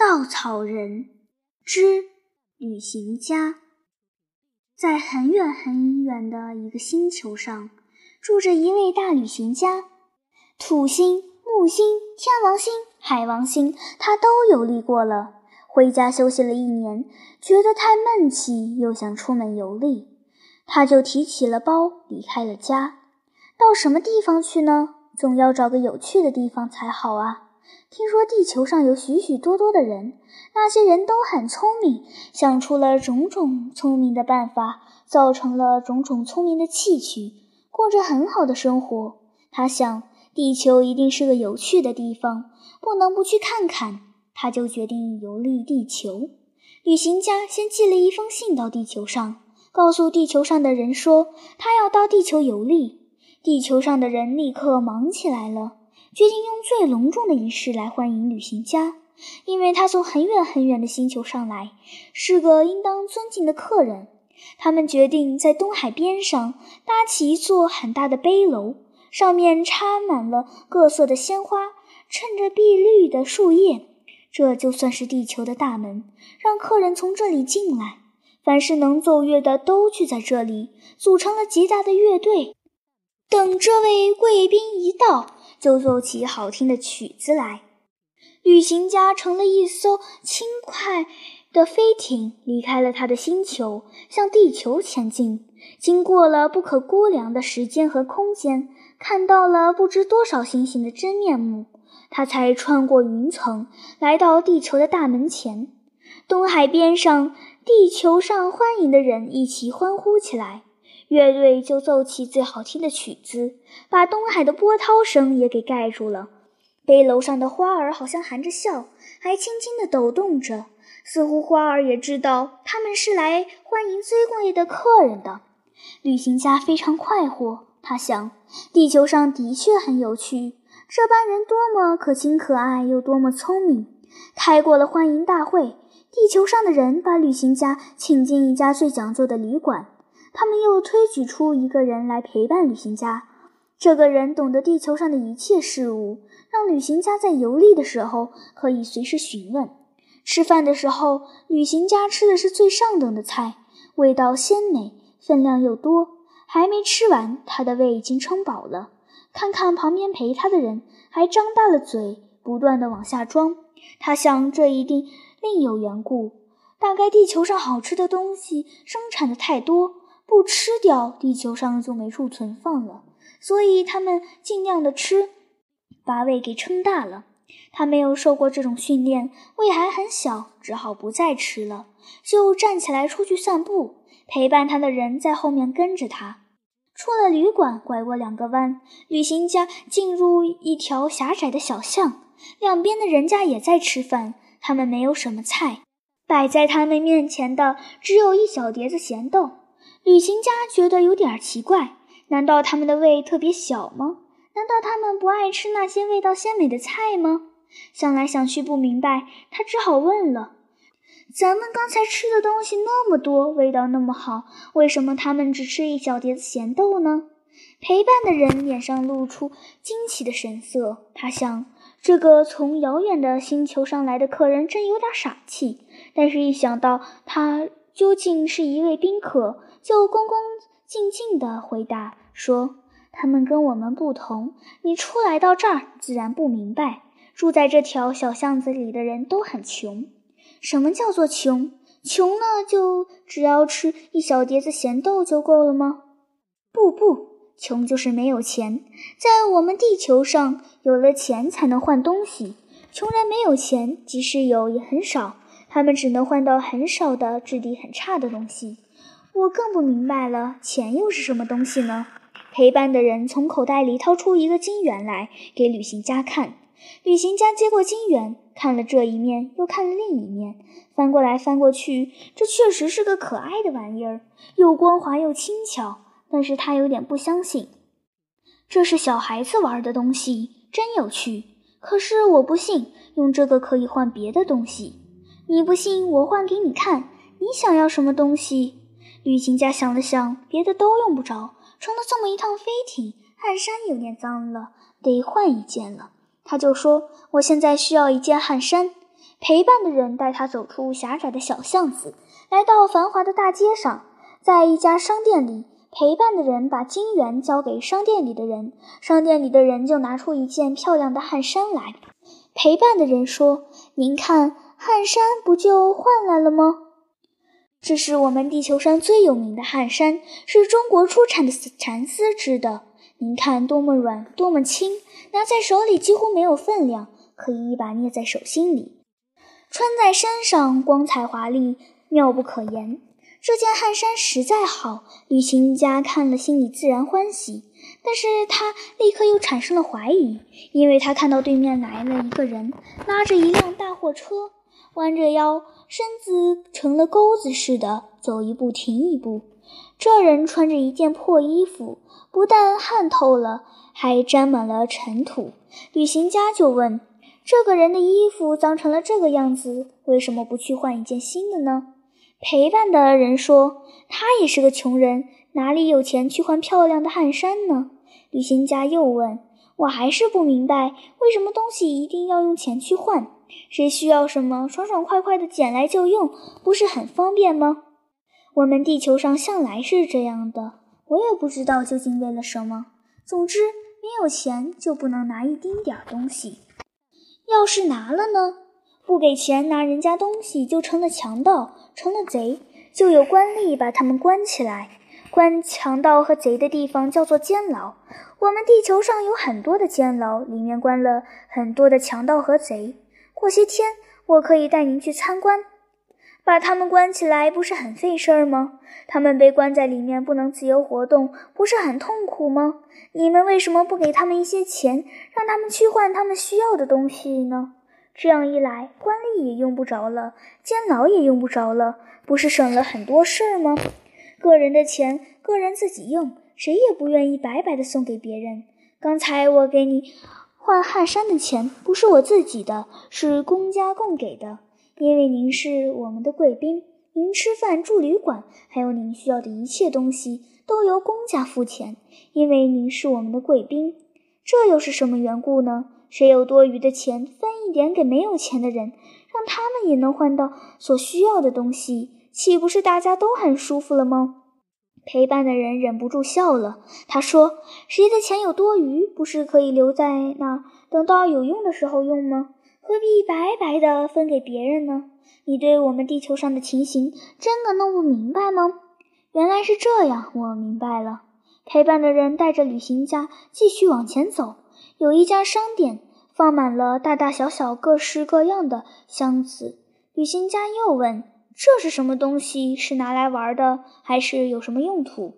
稻草人之旅行家，在很远很远的一个星球上，住着一位大旅行家。土星、木星、天王星、海王星，他都游历过了。回家休息了一年，觉得太闷气，又想出门游历，他就提起了包，离开了家。到什么地方去呢？总要找个有趣的地方才好啊。听说地球上有许许多多的人，那些人都很聪明，想出了种种聪明的办法，造成了种种聪明的器具，过着很好的生活。他想，地球一定是个有趣的地方，不能不去看看。他就决定游历地球。旅行家先寄了一封信到地球上，告诉地球上的人说他要到地球游历。地球上的人立刻忙起来了。决定用最隆重的仪式来欢迎旅行家，因为他从很远很远的星球上来，是个应当尊敬的客人。他们决定在东海边上搭起一座很大的碑楼，上面插满了各色的鲜花，衬着碧绿的树叶。这就算是地球的大门，让客人从这里进来。凡是能奏乐的都聚在这里，组成了极大的乐队。等这位贵宾一到。就奏起好听的曲子来。旅行家乘了一艘轻快的飞艇，离开了他的星球，向地球前进。经过了不可估量的时间和空间，看到了不知多少星星的真面目，他才穿过云层，来到地球的大门前。东海边上，地球上欢迎的人一起欢呼起来。乐队就奏起最好听的曲子，把东海的波涛声也给盖住了。碑楼上的花儿好像含着笑，还轻轻地抖动着，似乎花儿也知道他们是来欢迎尊贵的客人的。旅行家非常快活，他想，地球上的确很有趣，这班人多么可亲可爱，又多么聪明。开过了欢迎大会，地球上的人把旅行家请进一家最讲究的旅馆。他们又推举出一个人来陪伴旅行家。这个人懂得地球上的一切事物，让旅行家在游历的时候可以随时询问。吃饭的时候，旅行家吃的是最上等的菜，味道鲜美，分量又多。还没吃完，他的胃已经撑饱了。看看旁边陪他的人，还张大了嘴，不断地往下装。他想，这一定另有缘故。大概地球上好吃的东西生产的太多。不吃掉，地球上就没处存放了，所以他们尽量的吃，把胃给撑大了。他没有受过这种训练，胃还很小，只好不再吃了，就站起来出去散步。陪伴他的人在后面跟着他。出了旅馆，拐过两个弯，旅行家进入一条狭窄的小巷，两边的人家也在吃饭，他们没有什么菜，摆在他们面前的只有一小碟子咸豆。旅行家觉得有点奇怪，难道他们的胃特别小吗？难道他们不爱吃那些味道鲜美的菜吗？想来想去不明白，他只好问了：“咱们刚才吃的东西那么多，味道那么好，为什么他们只吃一小碟子咸豆呢？”陪伴的人脸上露出惊奇的神色，他想：这个从遥远的星球上来的客人真有点傻气。但是，一想到他究竟是一位宾客，就恭恭敬敬地回答说：“他们跟我们不同，你初来到这儿，自然不明白。住在这条小巷子里的人都很穷。什么叫做穷？穷了就只要吃一小碟子咸豆就够了吗？不不，穷就是没有钱。在我们地球上，有了钱才能换东西。穷人没有钱，即使有也很少，他们只能换到很少的、质地很差的东西。”我更不明白了，钱又是什么东西呢？陪伴的人从口袋里掏出一个金元来，给旅行家看。旅行家接过金元，看了这一面，又看了另一面，翻过来翻过去。这确实是个可爱的玩意儿，又光滑又轻巧。但是他有点不相信，这是小孩子玩的东西，真有趣。可是我不信，用这个可以换别的东西。你不信，我换给你看。你想要什么东西？旅行家想了想，别的都用不着，乘了这么一趟飞艇，汗衫有点脏了，得换一件了。他就说：“我现在需要一件汗衫。”陪伴的人带他走出狭窄的小巷子，来到繁华的大街上，在一家商店里。陪伴的人把金元交给商店里的人，商店里的人就拿出一件漂亮的汗衫来。陪伴的人说：“您看，汗衫不就换来了吗？这是我们地球上最有名的汗衫，是中国出产的蚕丝织的。您看，多么软，多么轻，拿在手里几乎没有分量，可以一把捏在手心里，穿在身上光彩华丽，妙不可言。”这件汗衫实在好，旅行家看了心里自然欢喜，但是他立刻又产生了怀疑，因为他看到对面来了一个人，拉着一辆大货车，弯着腰，身子成了钩子似的，走一步停一步。这人穿着一件破衣服，不但汗透了，还沾满了尘土。旅行家就问：“这个人的衣服脏成了这个样子，为什么不去换一件新的呢？”陪伴的人说：“他也是个穷人，哪里有钱去换漂亮的汗衫呢？”旅行家又问：“我还是不明白，为什么东西一定要用钱去换？谁需要什么，爽爽快快的捡来就用，不是很方便吗？我们地球上向来是这样的，我也不知道究竟为了什么。总之，没有钱就不能拿一丁点儿东西。要是拿了呢？不给钱拿人家东西，就成了强盗。”成了贼，就有官吏把他们关起来。关强盗和贼的地方叫做监牢。我们地球上有很多的监牢，里面关了很多的强盗和贼。过些天，我可以带您去参观。把他们关起来不是很费事儿吗？他们被关在里面，不能自由活动，不是很痛苦吗？你们为什么不给他们一些钱，让他们去换他们需要的东西呢？这样一来，官吏也用不着了，监牢也用不着了，不是省了很多事儿吗？个人的钱，个人自己用，谁也不愿意白白的送给别人。刚才我给你换汗衫的钱，不是我自己的，是公家供给的。因为您是我们的贵宾，您吃饭住旅馆，还有您需要的一切东西，都由公家付钱。因为您是我们的贵宾，这又是什么缘故呢？谁有多余的钱，分一点给没有钱的人，让他们也能换到所需要的东西，岂不是大家都很舒服了吗？陪伴的人忍不住笑了。他说：“谁的钱有多余，不是可以留在那，等到有用的时候用吗？何必白白的分给别人呢？你对我们地球上的情形真的弄不明白吗？”原来是这样，我明白了。陪伴的人带着旅行家继续往前走。有一家商店，放满了大大小小、各式各样的箱子。旅行家又问：“这是什么东西？是拿来玩的，还是有什么用途？”“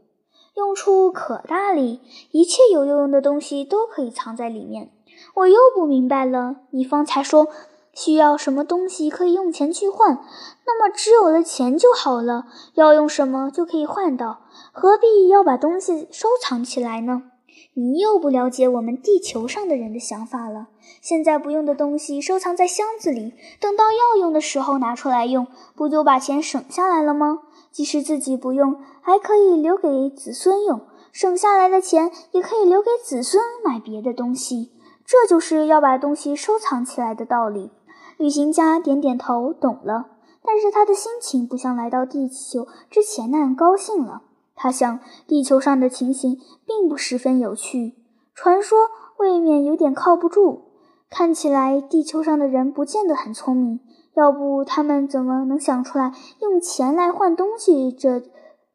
用处可大哩，一切有用的东西都可以藏在里面。”我又不明白了，你方才说需要什么东西可以用钱去换，那么只有了钱就好了，要用什么就可以换到，何必要把东西收藏起来呢？你又不了解我们地球上的人的想法了。现在不用的东西收藏在箱子里，等到要用的时候拿出来用，不就把钱省下来了吗？即使自己不用，还可以留给子孙用，省下来的钱也可以留给子孙买别的东西。这就是要把东西收藏起来的道理。旅行家点点头，懂了。但是他的心情不像来到地球之前那样高兴了。他想，地球上的情形并不十分有趣，传说未免有点靠不住。看起来，地球上的人不见得很聪明，要不他们怎么能想出来用钱来换东西这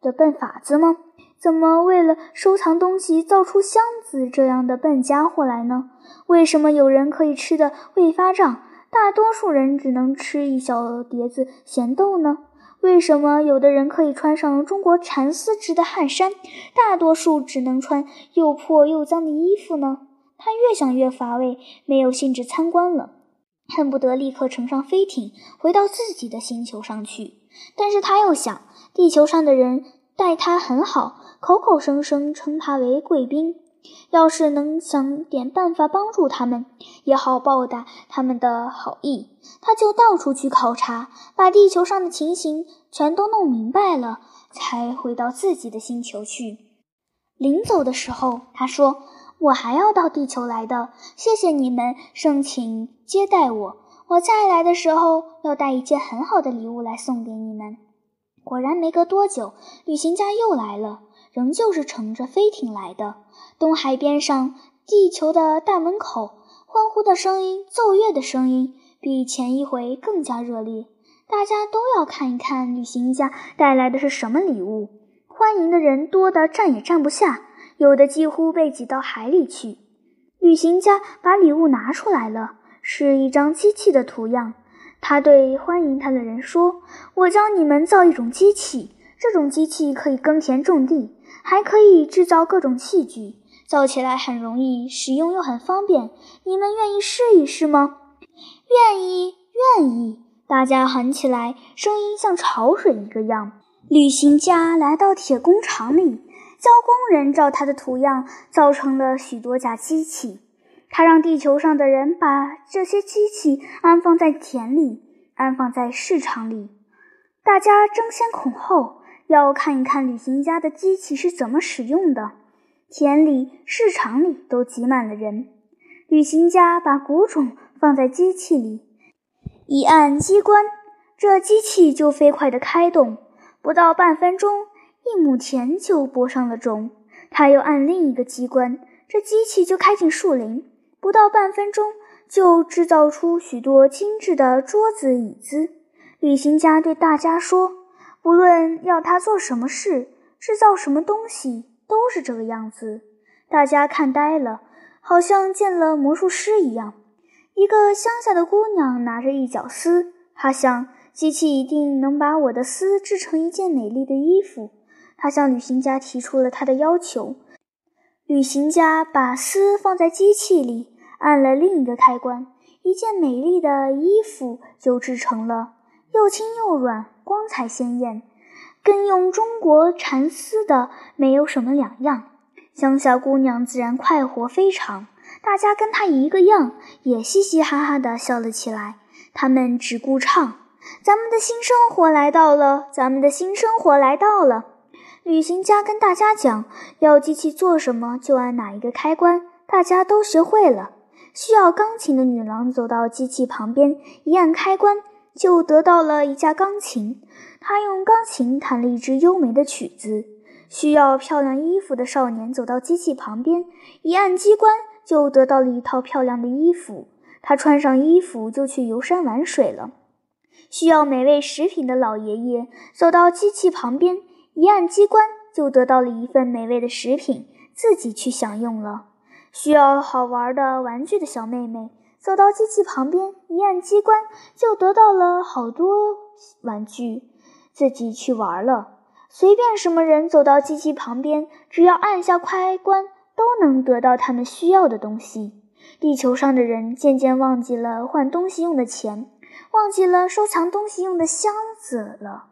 的笨法子吗？怎么为了收藏东西造出箱子这样的笨家伙来呢？为什么有人可以吃的胃发胀，大多数人只能吃一小碟子咸豆呢？为什么有的人可以穿上中国蚕丝织的汗衫，大多数只能穿又破又脏的衣服呢？他越想越乏味，没有兴致参观了，恨不得立刻乘上飞艇回到自己的星球上去。但是他又想，地球上的人待他很好，口口声声称他为贵宾。要是能想点办法帮助他们，也好报答他们的好意，他就到处去考察，把地球上的情形全都弄明白了，才回到自己的星球去。临走的时候，他说：“我还要到地球来的，谢谢你们盛情接待我。我再来的时候要带一件很好的礼物来送给你们。”果然，没隔多久，旅行家又来了，仍旧是乘着飞艇来的。东海边上，地球的大门口，欢呼的声音、奏乐的声音比前一回更加热烈。大家都要看一看旅行家带来的是什么礼物。欢迎的人多得站也站不下，有的几乎被挤到海里去。旅行家把礼物拿出来了，是一张机器的图样。他对欢迎他的人说：“我教你们造一种机器，这种机器可以耕田种地，还可以制造各种器具，造起来很容易，使用又很方便。你们愿意试一试吗？”“愿意，愿意！”大家喊起来，声音像潮水一个样。旅行家来到铁工厂里，教工人照他的图样造成了许多架机器。他让地球上的人把这些机器安放在田里，安放在市场里。大家争先恐后要看一看旅行家的机器是怎么使用的。田里、市场里都挤满了人。旅行家把谷种放在机器里，一按机关，这机器就飞快地开动。不到半分钟，一亩田就播上了种。他又按另一个机关，这机器就开进树林。不到半分钟，就制造出许多精致的桌子、椅子。旅行家对大家说：“不论要他做什么事，制造什么东西，都是这个样子。”大家看呆了，好像见了魔术师一样。一个乡下的姑娘拿着一角丝，她想，机器一定能把我的丝织成一件美丽的衣服。她向旅行家提出了她的要求。旅行家把丝放在机器里。按了另一个开关，一件美丽的衣服就制成了，又轻又软，光彩鲜艳，跟用中国蚕丝的没有什么两样。乡下姑娘自然快活非常，大家跟她一个样，也嘻嘻哈哈地笑了起来。他们只顾唱：“咱们的新生活来到了，咱们的新生活来到了。”旅行家跟大家讲，要机器做什么就按哪一个开关，大家都学会了。需要钢琴的女郎走到机器旁边，一按开关，就得到了一架钢琴。他用钢琴弹了一支优美的曲子。需要漂亮衣服的少年走到机器旁边，一按机关，就得到了一套漂亮的衣服。他穿上衣服就去游山玩水了。需要美味食品的老爷爷走到机器旁边，一按机关，就得到了一份美味的食品，自己去享用了。需要好玩的玩具的小妹妹走到机器旁边，一按机关就得到了好多玩具，自己去玩了。随便什么人走到机器旁边，只要按下开关，都能得到他们需要的东西。地球上的人渐渐忘记了换东西用的钱，忘记了收藏东西用的箱子了。